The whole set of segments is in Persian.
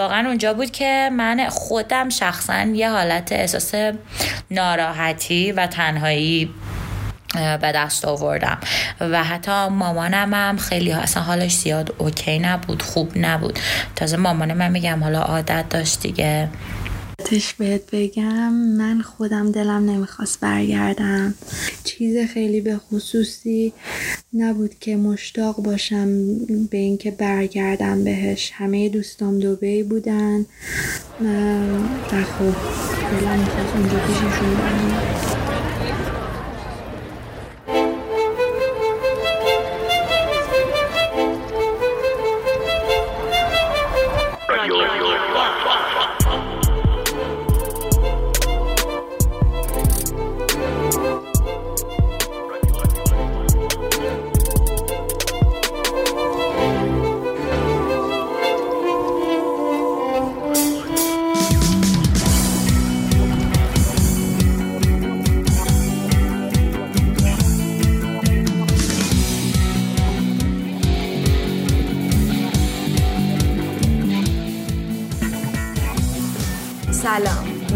واقعا اونجا بود که من خودم شخصا یه حالت احساس ناراحتی و تنهایی به دست آوردم. و حتی مامانم هم خیلی اصلا حالش زیاد اوکی نبود خوب نبود. تازه مامان من میگم حالا عادت داشت دیگه. تش بهت بگم من خودم دلم نمی‌خواست برگردم. چیز خیلی به خصوصی نبود که مشتاق باشم به اینکه برگردم بهش. همه دوستام دوبی بودن. و خب دلم می‌خواست اونجا پیششون برم.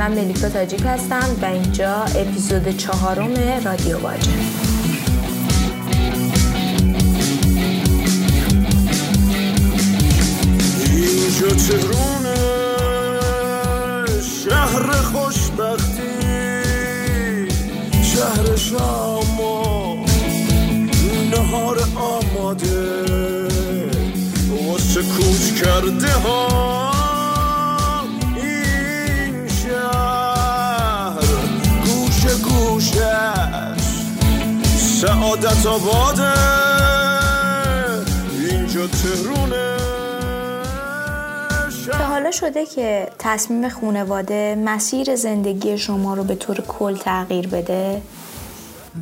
من ملیکا تاجیک هستم و اینجا اپیزود چهارم رادیو واجه اینجا تهرونه شهر خوشبختی شهر شاما نهار آماده. واسه کوچ کرده ها سعادت آباده. اینجا تهرونه. تا حالا شده که تصمیم خونواده مسیر زندگی شما رو به طور کل تغییر بده؟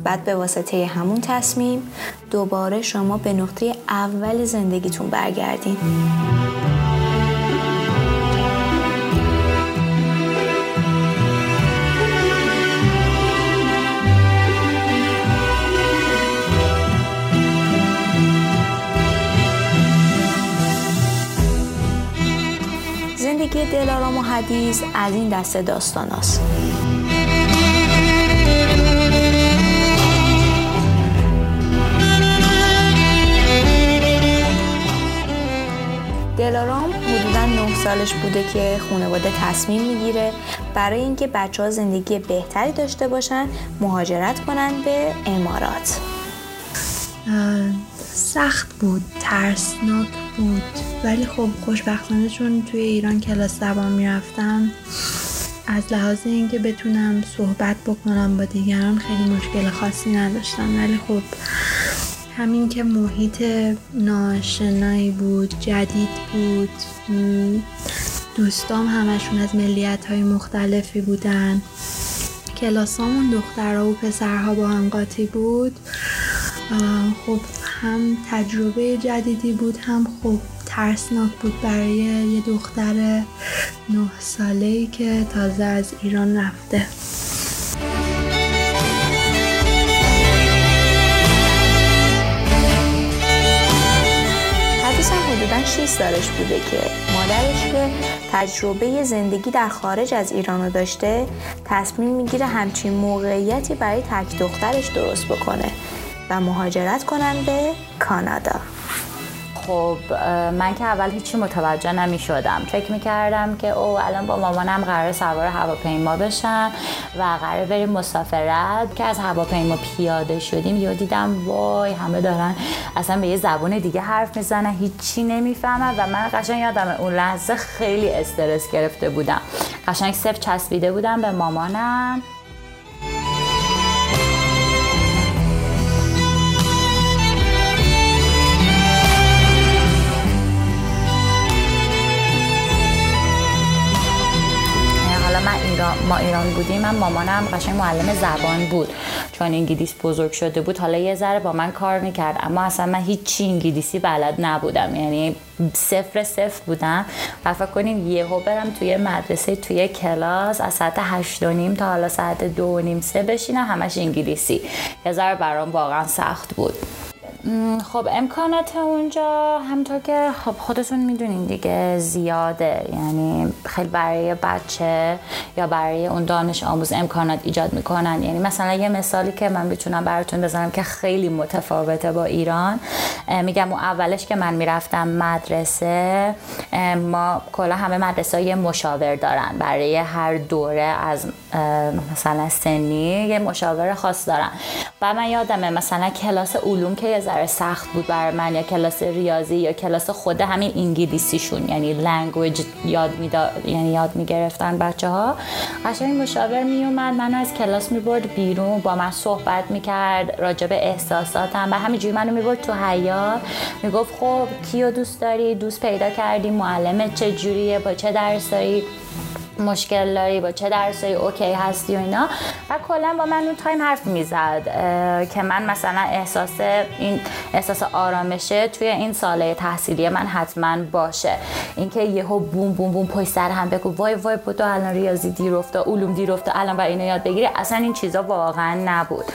بعد به واسطه همون تصمیم دوباره شما به نقطه اول زندگیتون برگردین. دلارام و حدیث از این دسته داستان است. دلارام حدودا 9 سالش بوده که خانواده تصمیم می‌گیره برای اینکه بچه ها زندگی بهتری داشته باشن مهاجرت کنن به امارات سخت بود ترسناک بود. ولی خب خوشبختانه چون توی ایران کلاس زبان می‌رفتم از لحاظ اینکه بتونم صحبت بکنم با دیگران خیلی مشکل خاصی نداشتم. ولی خب همین که محیط ناشنایی بود جدید بود دوستام همشون از ملیت های مختلفی بودن. کلاسامون دخترها و پسرها با هم قاطی بود. خب هم تجربه جدیدی بود هم خب ترسناک بود برای یه دختر نه ساله ای که تازه از ایران رفته. حدودا 6 سالش بوده که مادرش که تجربه زندگی در خارج از ایران رو داشته تصمیم می‌گیره همچین موقعیتی برای تک دخترش درست بکنه. و مهاجرت کنن به کانادا. خب من که اول هیچی متوجه نمی شدم فکر می کردم که او الان با مامانم قرار سوار هواپیما بشن و قرار بریم مسافرت که از هواپیما پیاده شدیم. یا دیدم وای همه دارن اصلا به یه زبون دیگه حرف می‌زنن. هیچی نمی‌فهمم و من قشنگ یادم اون لحظه خیلی استرس گرفته بودم. قشنگ صفر چسبیده بودم به مامانم. ایران بودیم. من مامانم قشنگ معلم زبان بود. چون انگلیس بزرگ شده بود. حالا یه ذره با من کار می‌کرد. اما اصلا من هیچی انگلیسی بلد نبودم. یعنی صفر صفر بودم. و فکر کنیم یهو برم توی مدرسه توی کلاس از ساعت هشت و نیم تا حالا ساعت دو و نیم سه بشینم همش انگلیسی. یه ذره برام واقعا سخت بود. خب امکانات اونجا همطور که خب خودتون می‌دونین دیگه زیاده. یعنی خیلی برای بچه یا برای اون دانش آموز امکانات ایجاد می‌کنن. یعنی مثلا یه مثالی که من می‌تونم براتون بزنم که خیلی متفاوته با ایران. میگم اون اولش که من می‌رفتم مدرسه ما کلا همه مدرسه های مشاور دارن. برای هر دوره از مثلا سنی یه مشاور خاص دارن. و من یادمه مثلا کلاس علوم که یه ذره سخت بود برای من یا کلاس ریاضی یا کلاس خود همین انگلیسیشون یعنی language یاد می‌دا یعنی یاد می‌گرفتن بچه ها قشنگ مشاور میومد منو از کلاس می‌برد بیرون با من صحبت می‌کرد راجع به احساساتم و همینجوری منو می‌برد تو حیاط می‌گفت خب کیو دوست داری؟ دوست پیدا کردی؟ معلمت چه جوریه با چه درسایی مشکل داری با چه درسایی okay هستی و اینا. و کلا با من اون تایم حرف می‌زد که من مثلا احساس این احساس آرامشه توی این سال تحصیلی من حتما باشه. اینکه یهو بوم بوم بوم پشت سر هم بگو وای وای بودو الان ریاضی دیر افته علوم دیر افته الان برای اینو یاد بگیری. اصلا این چیزا واقعا نبود.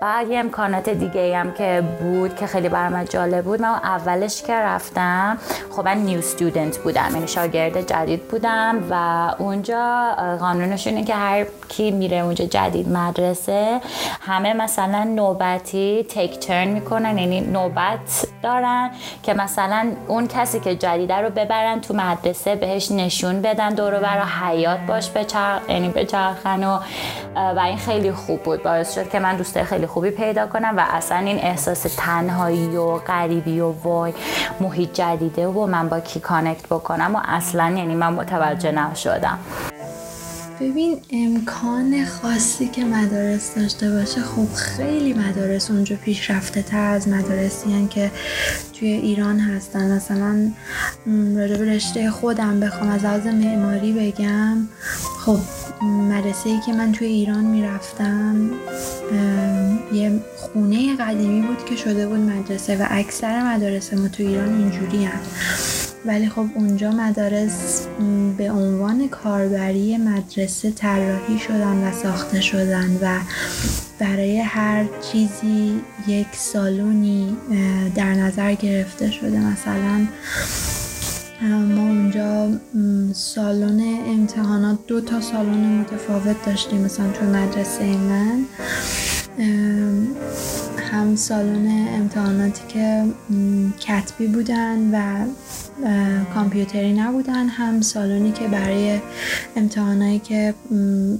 بعد یه امکانات دیگه هم که بود که خیلی برام جالب بود. من اولش که رفتم خب من نیو استودنت بودم یعنی شاگرد جدید بودم و اونجا قانونش اینه که هر کی میره اونجا جدید مدرسه همه مثلا نوبتی تیک ترن می‌کنن یعنی نوبت دارن که مثلا اون کسی که جدیده رو ببرن تو مدرسه بهش نشون بدن دور برا حیات باش بچرخ یعنی بچرخن و و این خیلی خوب بود. باعث شد که من دوسته خیلی خوبی پیدا کنم و اصلا این احساس تنهایی و غریبی و وای محیط جدیده و من با کی کانکت بکنم و اصلا یعنی من متوجه نشدم. ببین امکان خاصی که مدارس داشته باشه خب خیلی مدارس اونجا پیشرفته تر از مدارسی هن که توی ایران هستن مثلا راجع به رشته خودم بخوام از لحاظ معماری بگم خب مدرسه ای که من توی ایران می‌رفتم یه خونه قدیمی بود که شده بود مدرسه و اکثر مدارس ما توی ایران اینجوری هم. ولی خب اونجا مدارس به عنوان کاربری مدرسه طراحی شدن و ساخته شدن و برای هر چیزی یک سالونی در نظر گرفته شده. مثلا ما اونجا سالن امتحانات دو تا سالن متفاوت داشتیم. مثلا تو مدرسه من هم سالن امتحاناتی که کتبی بودن و کامپیوتری نبودن. هم سالونی که برای امتحانایی که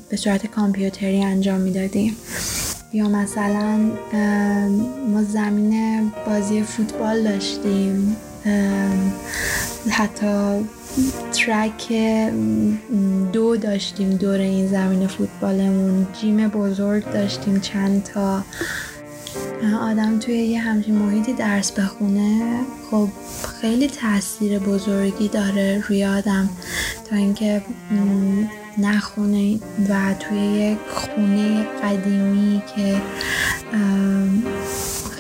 به صورت کامپیوتری انجام می‌دادیم. یا مثلا ما زمین بازی فوتبال داشتیم. حتی ترک دو داشتیم دور این زمین فوتبالمون. جیم بزرگ داشتیم چند تا. آدم توی یه همچین محیطی درس بخونه خب خیلی تاثیر بزرگی داره روی آدم تا اینکه نخونه و توی یک خونه قدیمی که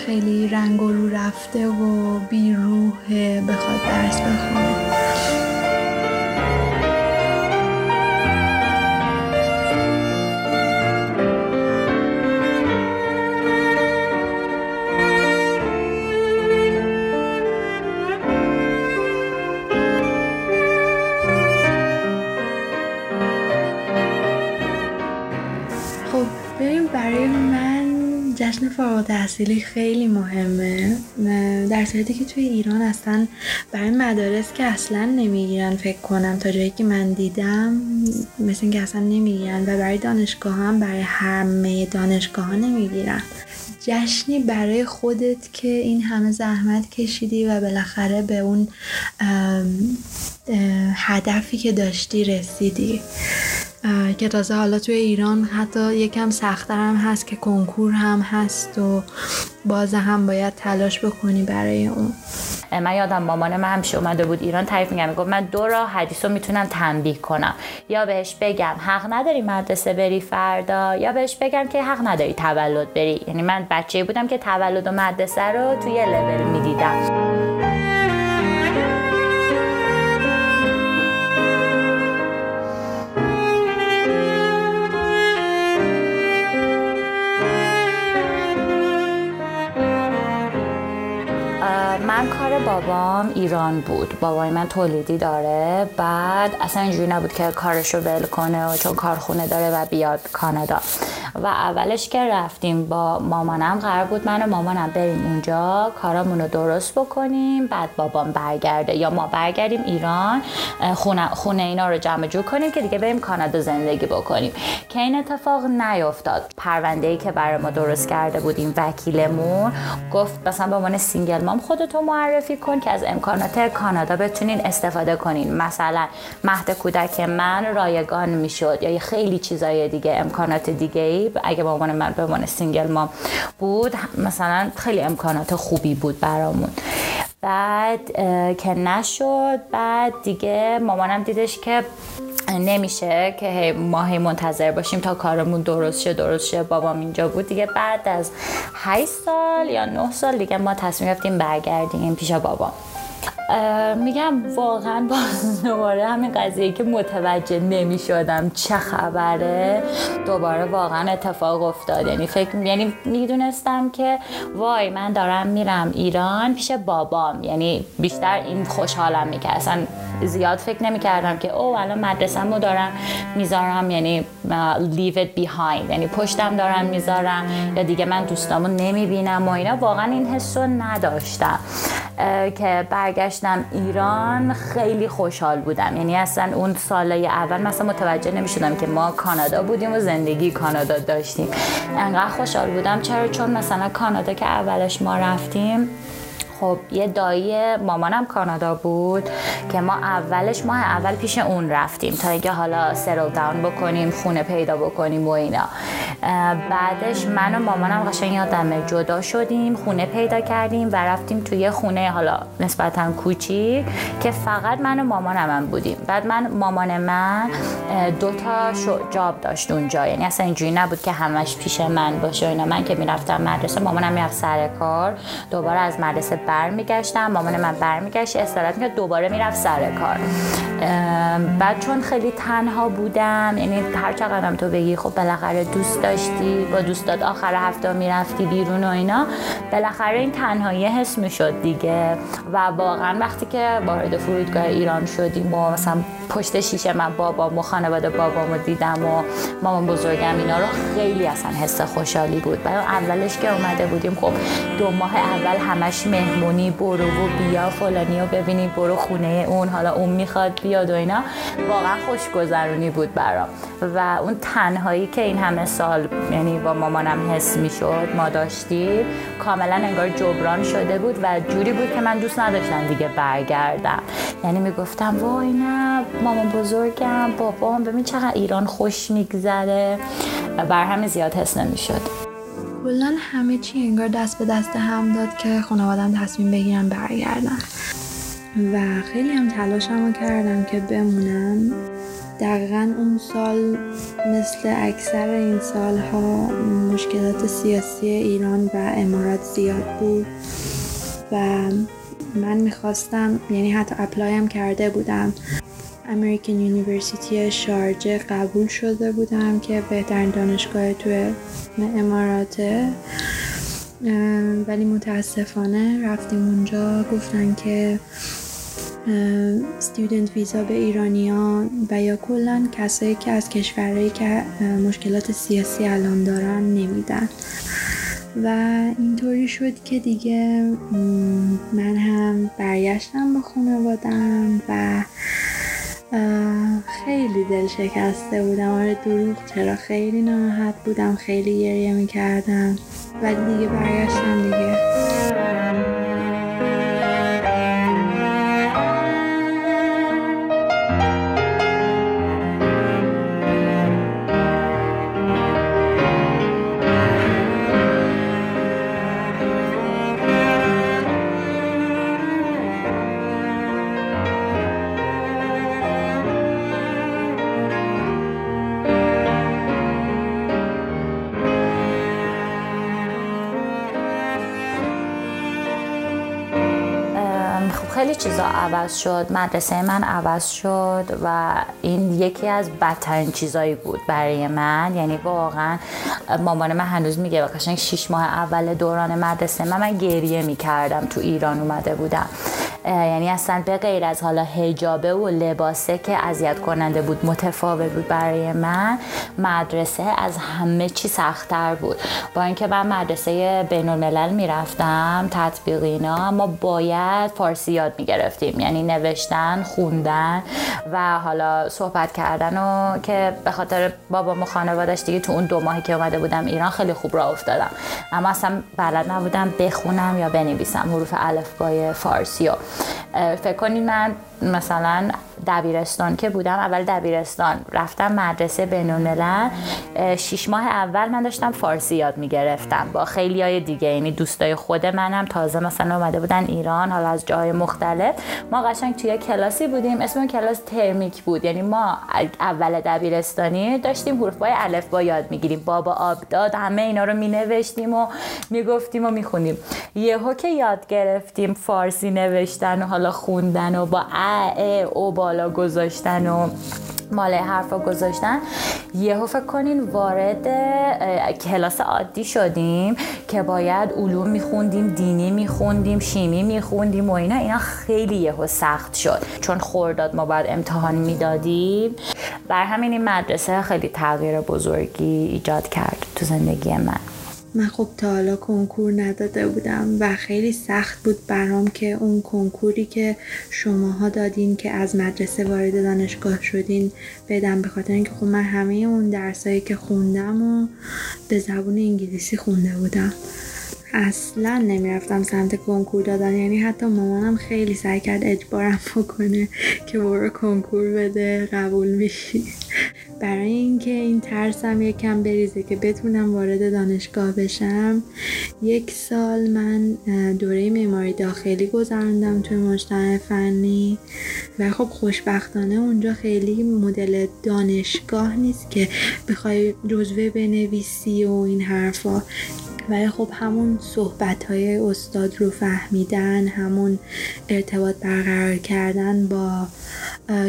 خیلی رنگ رو رفته و بیروه بخواد درس بخونه. جشن فارغ تحصیلی خیلی مهمه. در صورتی که توی ایران اصلا برای مدارس که اصلا نمی‌گیرن فکر کنم تا جایی که من دیدم مثل اینکه اصلا نمی‌گیرن و برای دانشگاه هم برای همه دانشگاه ها نمی‌گیرن. جشنی برای خودت که این همه زحمت کشیدی و بالاخره به اون هدفی که داشتی رسیدی. که تازه حالا توی ایران حتی یکم سختتر هم هست که کنکور هم هست و باز هم باید تلاش بکنی برای اون. من یادم مامان من همیشه اومده بود ایران تعریف میگم می‌گفت من دو راه حدیث رو می‌تونم تنبیه کنم. یا بهش بگم حق نداری مدرسه بری فردا یا بهش بگم که حق نداری تولد بری. یعنی من بچه بودم که تولد و مدرسه رو توی لول می‌دیدم. بابام ایران بود. بابای من تولیدی داره. بعد اصلا اینجوری نبود که کارش رو ول کنه چون کارخونه داره و بیاد کانادا. و اولش که رفتیم با مامانم قرار بود من و مامانم بریم اونجا کارامون رو درست بکنیم بعد بابام برگرده یا ما برگردیم ایران خونه, خونه اینا رو جمع جور کنیم که دیگه بریم کانادا زندگی بکنیم. که این اتفاق نیفتاد. پرونده ای که برای ما درست کرده بودیم وکیلمون گفت مثلا به عنوان single mom خودتو معرفی کن که از امکانات کانادا بتونین استفاده کنین. مثلا مهد کودک من رایگان می‌شد یا خیلی چیزای دیگه امکانات دیگه ای اگه به عنوان من به عنوان single mom بود مثلا خیلی امکانات خوبی بود برامون. بعد که نشد بعد دیگه مامانم دیدش که نمیشه که ما هی منتظر باشیم تا کارمون درست شه درست شه. بابام اینجا بود. دیگه بعد از 8 سال یا 9 سال دیگه ما تصمیم گرفتیم برگردیم پیش بابام. میگم واقعا باز دوباره همین قضیه که متوجه نمی شدم چه خبره دوباره واقعا اتفاق افتاد. یعنی فکر یعنی می‌دونستم که وای من دارم میرم ایران پیش بابام. یعنی بیشتر این خوشحالم می‌کرد. اصلا زیاد فکر نمی کردم که او الان مدرسه دارم می‌ذارم یعنی leave it behind. یعنی پشتم دارم می‌ذارم یا دیگه من دوستامو نمی‌بینم و اینا. واقعا این حس رو نداشتم که برگشتم ایران خیلی خوشحال بودم. یعنی اصلا اون سالای اول مثلا متوجه نمی شدم که ما کانادا بودیم و زندگی کانادا داشتیم. انقدر خوشحال بودم. چرا؟ چون مثلا کانادا که اولش ما رفتیم خب یه دایی مامانم کانادا بود که ما اولش ماه اول پیش اون رفتیم تا اینکه حالا سرل داون بکنیم خونه پیدا بکنیم و اینا. بعدش من و مامانم قشنگ یادمه جدا شدیم خونه پیدا کردیم و رفتیم توی خونه حالا نسبتا کوچیک که فقط من و مامانم هم بودیم. بعد من مامان من دوتا جاب داشت اونجا. یعنی اصلا اینجوری نبود که همش پیش من باشه اینا. من که می‌رفتم مدرسه مامانم می‌رفت سر کار دوباره از مدرسه برمیگشتم مامان من برمیگشت استراحت می‌کرد دوباره می‌رفت سر کار. بعد چون خیلی تنها بودم یعنی هر چقدرم تو بگی خب بالاخره دوست داشتی با دوستات آخر هفته می‌رفتی بیرون و اینا بالاخره این تنهایی حس می‌شد دیگه. و واقعا وقتی که وارد فرودگاه ایران شدیم و مثلا پشت شیشه من بابا و خانواده بابامو دیدم و مامان بزرگم اینا رو خیلی اصلا حس خوشحالی بود. برای اولش که اومده بودیم خب دو ماه اول همش مهمونی برو و بیا فلانی رو ببینی برو خونه اون حالا اون می‌خواد بیاد و اینا. واقعا خوشگذرونی بود برام. و اون تنهایی که این همه سال یعنی با مامانم حس می‌شد ما داشتیم کاملا انگار جبران شده بود و جوری بود که من دوست نداشتم دیگه برگردم. یعنی می‌گفتم وای نه مامان بزرگم بابام ببین چقدر ایران خوش میگذره. بر همه زیاد حس نمی‌شد. کلا همه چی انگار دست به دست هم داد که خانوادم تصمیم بگیرم برگردن. و خیلی هم تلاشمو کردم که بمونم. دقیقا اون سال مثل اکثر این سالها مشکلات سیاسی ایران و امارات زیاد بود و من می‌خواستم یعنی حتی apply ام کرده بودم. American University شارجه قبول شده بودم که بهترین دانشگاه توی اماراته ولی متاسفانه رفتیم اونجا. گفتن که student visa به ایرانیان و یا کلا کسایی که از کشورهایی که مشکلات سیاسی الان دارن نمیدن. و اینطوری شد که دیگه من هم برگشتم به خانوادم و خیلی دل شکسته بودم. آره دروغ چرا؟ خیلی ناراحت بودم خیلی گریه می‌کردم. ولی دیگه برگشتم دیگه. عوض شد مدرسه من عوض شد و این یکی از بدترین چیزایی بود برای من. یعنی واقعا مامان من هنوز میگه قشنگ شیش ماه اول دوران مدرسه من من گریه می‌کردم تو ایران اومده بودم. یعنی اصلا به غیر از حالا هجابه و لباسه که اذیت کننده بود متفاوت بود برای من مدرسه از همه چی سختتر بود. با اینکه من مدرسه بین الملل می‌رفتم تطبیقینا ما باید فارسی یاد می‌گرفتیم. یعنی نوشتن خوندن و حالا صحبت کردن و که به خاطر بابام و خانوادش دیگه تو اون دو ماهی که اومده بودم ایران خیلی خوب راه افتادم. اما اصلا بلد نبودم بخونم یا بنویسم حروف الفبای فارسی و فکر کنید من مثلا دبیرستان که بودم اول دبیرستان رفتم مدرسه بینالملل. شیش ماه اول من داشتم فارسی یاد می‌گرفتم با خیلی های دیگه یعنی دوستای خود منم. تازه مثلا اومده بودن ایران حالا از جای مختلف. ما قشنگ توی کلاسی بودیم اسم کلاس ترمیک بود. یعنی ما اول دبیرستانی داشتیم حروف بای الف با یاد می‌گیریم. بابا آب داد همه اینا رو مینوشتیم و می‌گفتیم و می‌خونیم یهو که یاد گرفتیم فارسی نوشتن و حالا خوندن و با ا او بالا گذاشتن و ماله حرفا گذاشتن یهو فکر کنین وارد کلاس عادی شدیم که باید علوم میخوندیم دینی میخوندیم شیمی میخوندیم و اینا. اینا خیلی یهو سخت شد. چون خورداد ما باید امتحان می‌دادیم. بر همین این مدرسه خیلی تغییر بزرگی ایجاد کرد تو زندگی من. من خب تا حالا کنکور نداده بودم و خیلی سخت بود برام که اون کنکوری که شماها دادین که از مدرسه وارد دانشگاه شدین بدم به خاطر اینکه خب من همه اون درسایی که خوندم و به زبون انگلیسی خونده بودم. اصلا نمی‌رفتم سمت کنکور دادن. یعنی حتی مامانم خیلی سعی کرد اجبارم بکنه که برو کنکور بده قبول میشی. برای اینکه این ترسم یکم بریزه که بتونم وارد دانشگاه بشم یک سال من دوره معماری داخلی گذراندم توی مجتمع فنی و خب خوشبختانه اونجا خیلی مدل دانشگاه نیست که بخوای جزوه بنویسی و این حرفا. ولی خب همون صحبت های استاد رو فهمیدن همون ارتباط برقرار کردن با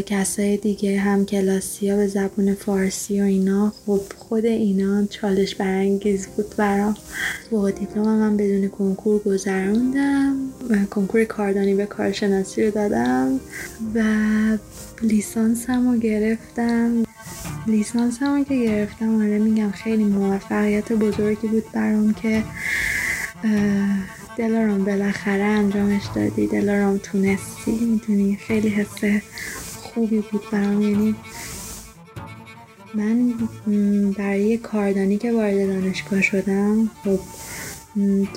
کسای دیگه هم کلاسی ها به زبون فارسی و اینا. خب خود اینا چالش برانگیز بود برام. با دیپلم من بدون کنکور گذروندم. و کنکور کاردانی به کارشناسی رو دادم و لیسانسم رو گرفتم. لیسانس هم که گرفتم آره میگم خیلی موفقیت بزرگی بود برام که دلارام بالاخره انجامش دادی دلارام تونستی می‌دونی؟ خیلی حس خوبی بود برام. یعنی من برای کاردانی که وارد دانشگاه شدم خب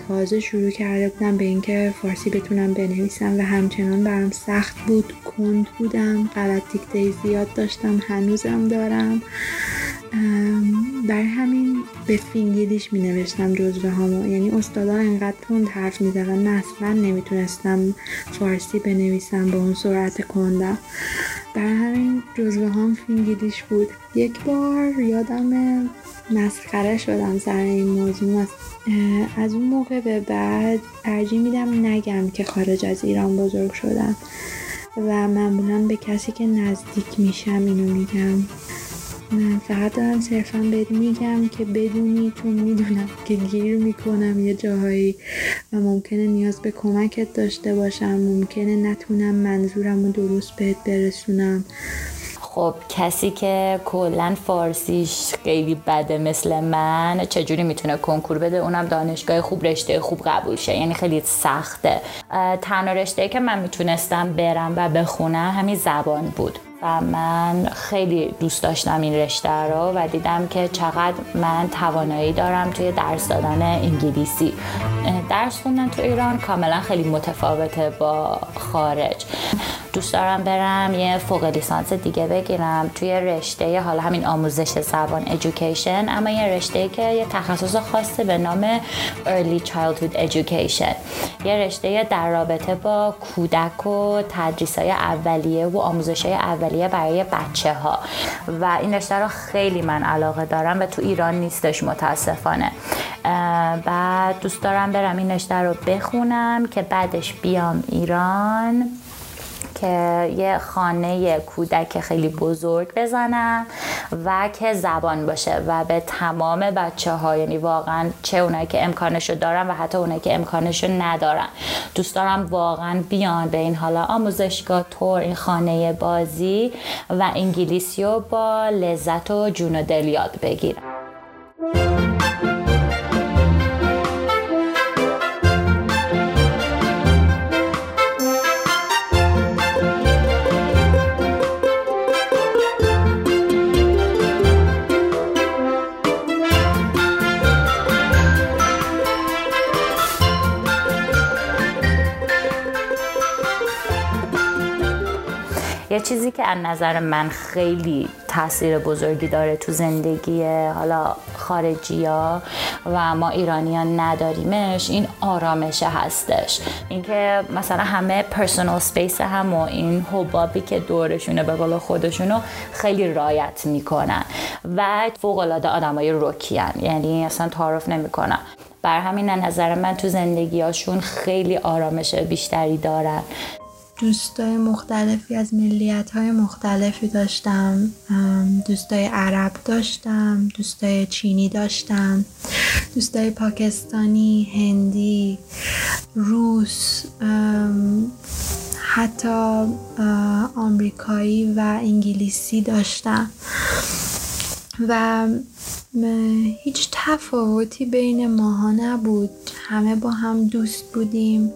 تازه شروع کرده بودم به اینکه فارسی بتونم بنویسم و همچنان برام سخت بود کند بودم غلط دیکته زیاد داشتم هنوزم دارم. برای همین به فینگلیش می نوشتم جزوه هامو. یعنی استادا انقدر تند حرف می زدن اصلا نمی‌تونستم فارسی بنویسم با اون سرعت کندم. برای همین جزوه هم فینگلیش بود. یک بار یادم مسخره شدم سر این موضوع. از اون موقع به بعد ترجیح میدم نگم که خارج از ایران بزرگ شدم. و معمولا به کسی که نزدیک میشم اینو میگم. من فقط دارم صرفا بهت میگم که بدونی چون می‌دونم که گیر می‌کنم یه جاهایی و ممکنه نیاز به کمکت داشته باشم. ممکنه نتونم منظورم رو درست بهت برسونم. خب کسی که کلا فارسیش خیلی بده مثل من چجوری می‌تونه کنکور بده؟ اونم دانشگاه خوب رشته خوب قبول شه. یعنی خیلی سخته. تنها رشته که من می‌تونستم برم و بخونم همین زبان بود. من خیلی دوست داشتم این رشته رو و دیدم که چقدر من توانایی دارم توی درس دادن انگلیسی. درس خوندن تو ایران کاملا خیلی متفاوته با خارج. دوست دارم برم یه فوق لیسانس دیگه بگیرم توی رشته حالا همین آموزش زبان education اما یه رشته که یه تخصص خاصه به نام early childhood education. یه رشته در رابطه با کودک و تدریس های اولیه و آموزش های اولیه برای بچه ها و این رشته رو خیلی من علاقه دارم و تو ایران نیستش متاسفانه. بعد دوست دارم برم این رشته رو بخونم که بعدش بیام ایران. که یه خانه کودک خیلی بزرگ بزنم و که زبان باشه و به تمام بچه ها یعنی واقعا چه اونایی که امکانشو دارن و حتی اونایی که امکانشو ندارن. دوست دارم واقعا بیان به این حالا آموزشگاه تور این خانه بازی و انگلیسی رو با لذت و جون و دل یاد بگیرن یه چیزی که از نظر من خیلی تاثیر بزرگی داره تو زندگی حالا خارجی ها و ما ایرانیان نداریمش این آرامشه هستش. اینکه مثلا همه personal space هم و این حبابی که دورشونه به قول خودشونو خیلی رعایت می‌کنن و فوق العاده آدمای رکی‌ان یعنی اصلا تعارف نمی‌کنن. بر همین نظر من تو زندگیاشون خیلی آرامش بیشتری دارن. دوستای مختلفی از ملیت های مختلفی داشتم. دوستای عرب داشتم دوستای چینی داشتم دوستای پاکستانی هندی روس حتی آمریکایی و انگلیسی داشتم. و هیچ تفاوتی بین ماها نبود. همه با هم دوست بودیم.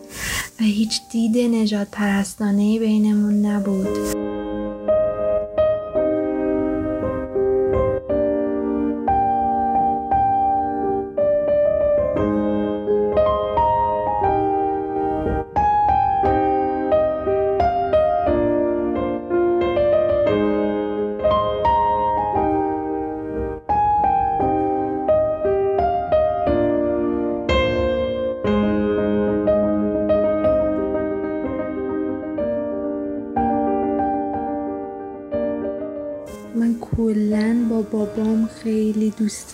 و هیچ دید نجات پرستانه بینمون نبود.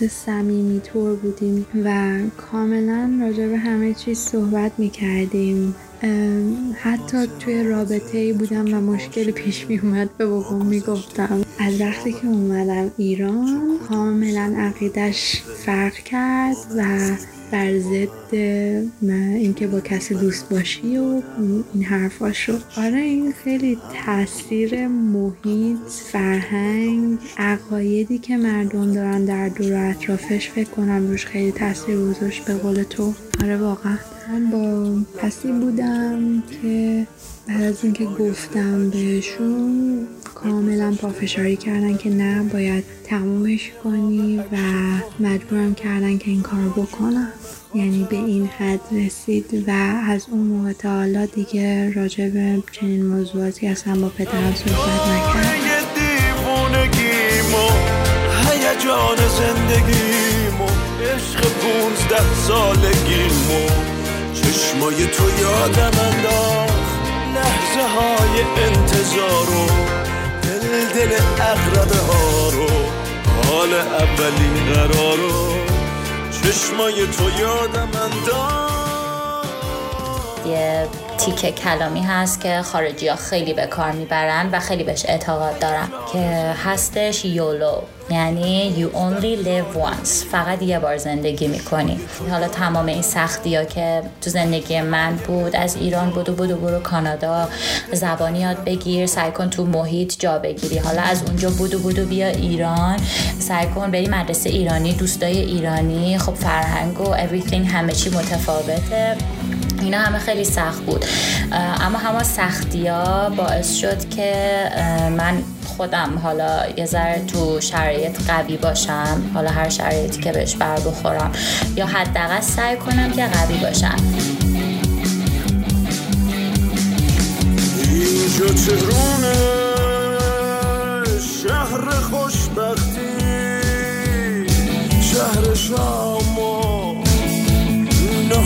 دوست صمیمی طور بودیم و کاملا راجع به همه چیز صحبت می کردیم حتی توی رابطه ای بودم و مشکل پیش می اومد به بابام می گفتم از وقتی که اومدم ایران کاملا عقیدش فرق کرد و بر ضد اینکه با کسی دوست باشی و این حرفاشو. آره این خیلی تاثیر محیط فرهنگ عقایدی که مردم دارن در دور اطرافش. فکر کنم روش خیلی تاثیر گذاشت به قول تو. آره واقعا. من با کسی بودم که بعد از اینکه گفتم بهشون کاملا پافشاری کردن که نه باید تمومش کنی و مجبورم کردن که این کار بکنم. یعنی به این حد رسید و از اون موقع تا حالا دیگه راجع به چنین موضوعاتی اصلا با پدرم صحبت نکرد هیجان زندگیمو عشق پونزده سالگیمو چشمای تو یادم انداخت. لحظه های انتظارو دل دل اقربه ها رو حال اولین قرارو چشمای تو یادم یه تیکه کلامی هست که خارجی ها خیلی به کار می‌برن و خیلی بهش اعتقاد دارن که هستش یولو یعنی you only live once. فقط یه بار زندگی می‌کنی. حالا تمام این سختی ها که تو زندگی من بود از ایران بودو بودو برو کانادا زبانی یاد بگیر سعی کن تو محیط جا بگیری. حالا از اونجا بودو بودو بیا ایران. سعی کن بری مدرسه ایرانی دوستای ایرانی خب فرهنگ و everything همه چی متفاوته. اینا همه خیلی سخت بود. اما همه سختی ها باعث شد که من خودم حالا یه ذره تو شرایط قوی باشم. حالا هر شرایطی که بهش بر بخورم. یا حداقل سعی کنم که قوی باشم. اینجا شهر خوشبختی. شهر شام.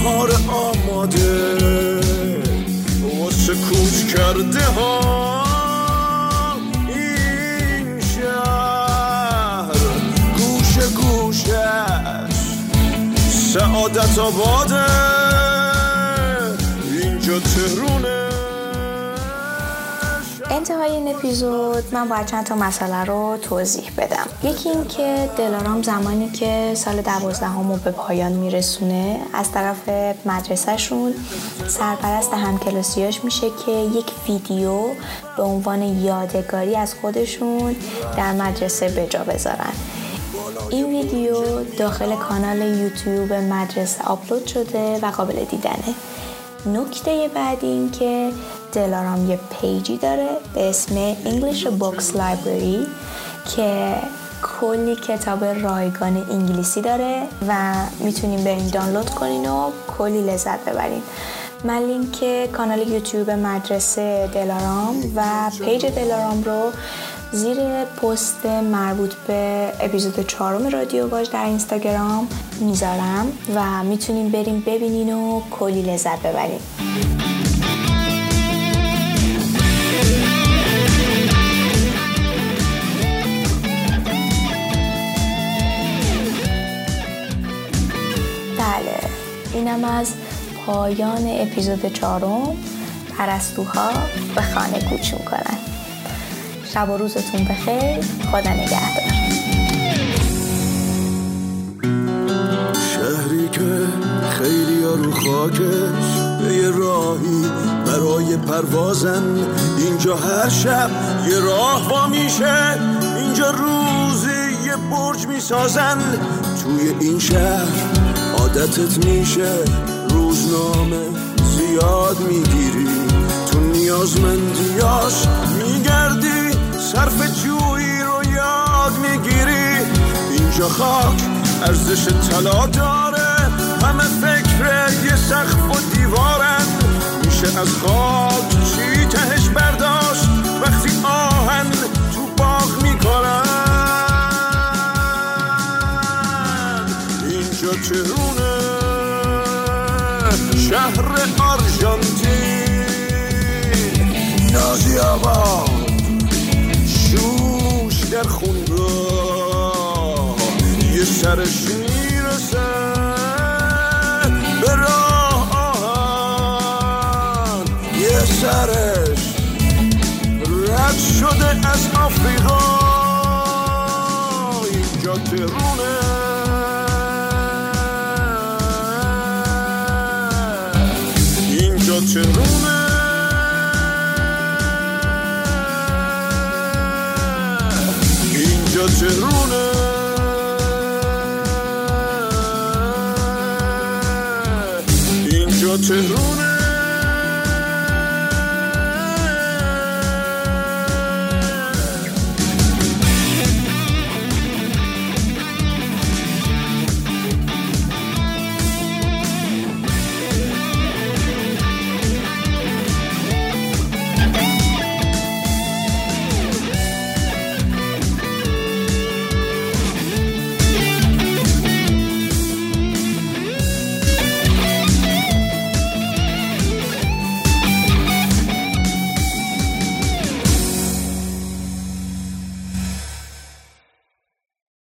نهار آماده. واسه کوچ کرده ها این شهر گوشه گوشش سعادت آباده. اینجا تهرونه. انتهای این اپیزود من باید چند تا مسئله رو توضیح بدم. یکی این که دلارام زمانی که سال دوازدهم رو به پایان میرسونه از طرف مدرسهشون سرپرست همکلاسیاش میشه که یک ویدیو به عنوان یادگاری از خودشون در مدرسه به جا بذارن. این ویدیو داخل کانال یوتیوب مدرسه آپلود شده و قابل دیدنه. نکته بعدی این که دلارام یه پیجی داره به اسم English Books Library که کلی کتاب رایگان انگلیسی داره و می‌تونین برین دانلود کنین و کلی لذت ببرین. من لینک کانال یوتیوب مدرسه دلارام و پیج دلارام رو زیر پست مربوط به اپیزود چهارم رادیو باش در اینستاگرام می‌ذارم و می‌تونین برین ببینین و کلی لذت ببرین بله اینم از پایان اپیزود چهارم. پرستوها به خانه کوچ می‌کنن. شب و روزتون بخیر. خدا نگهدار. شهری که خیلی رو خاکش به یه راهی برای پروازن. اینجا هر شب یه راه با میشه. اینجا روزی یه برج می‌سازن. توی این شهر عادتت میشه روزنامه زیاد می‌گیری. تو نیازمندیاش میگردی. صرف جویی رو یاد می‌گیری. اینجا خاک ارزش طلا داره. همه فکر یه سقف و دیوارن. میشه از خاک چی تهش برداشت؟ وقتی آهن تو باغ می‌کنن اینجا تهرونه شهر آرژانتین. نازی آباد. در خونگاه یه سرش می‌رسه به راه آهن. یه سرش رد شده از آفریقا اینجا تهرونه اینجا تهرونه تهرونه اینجا تهرونه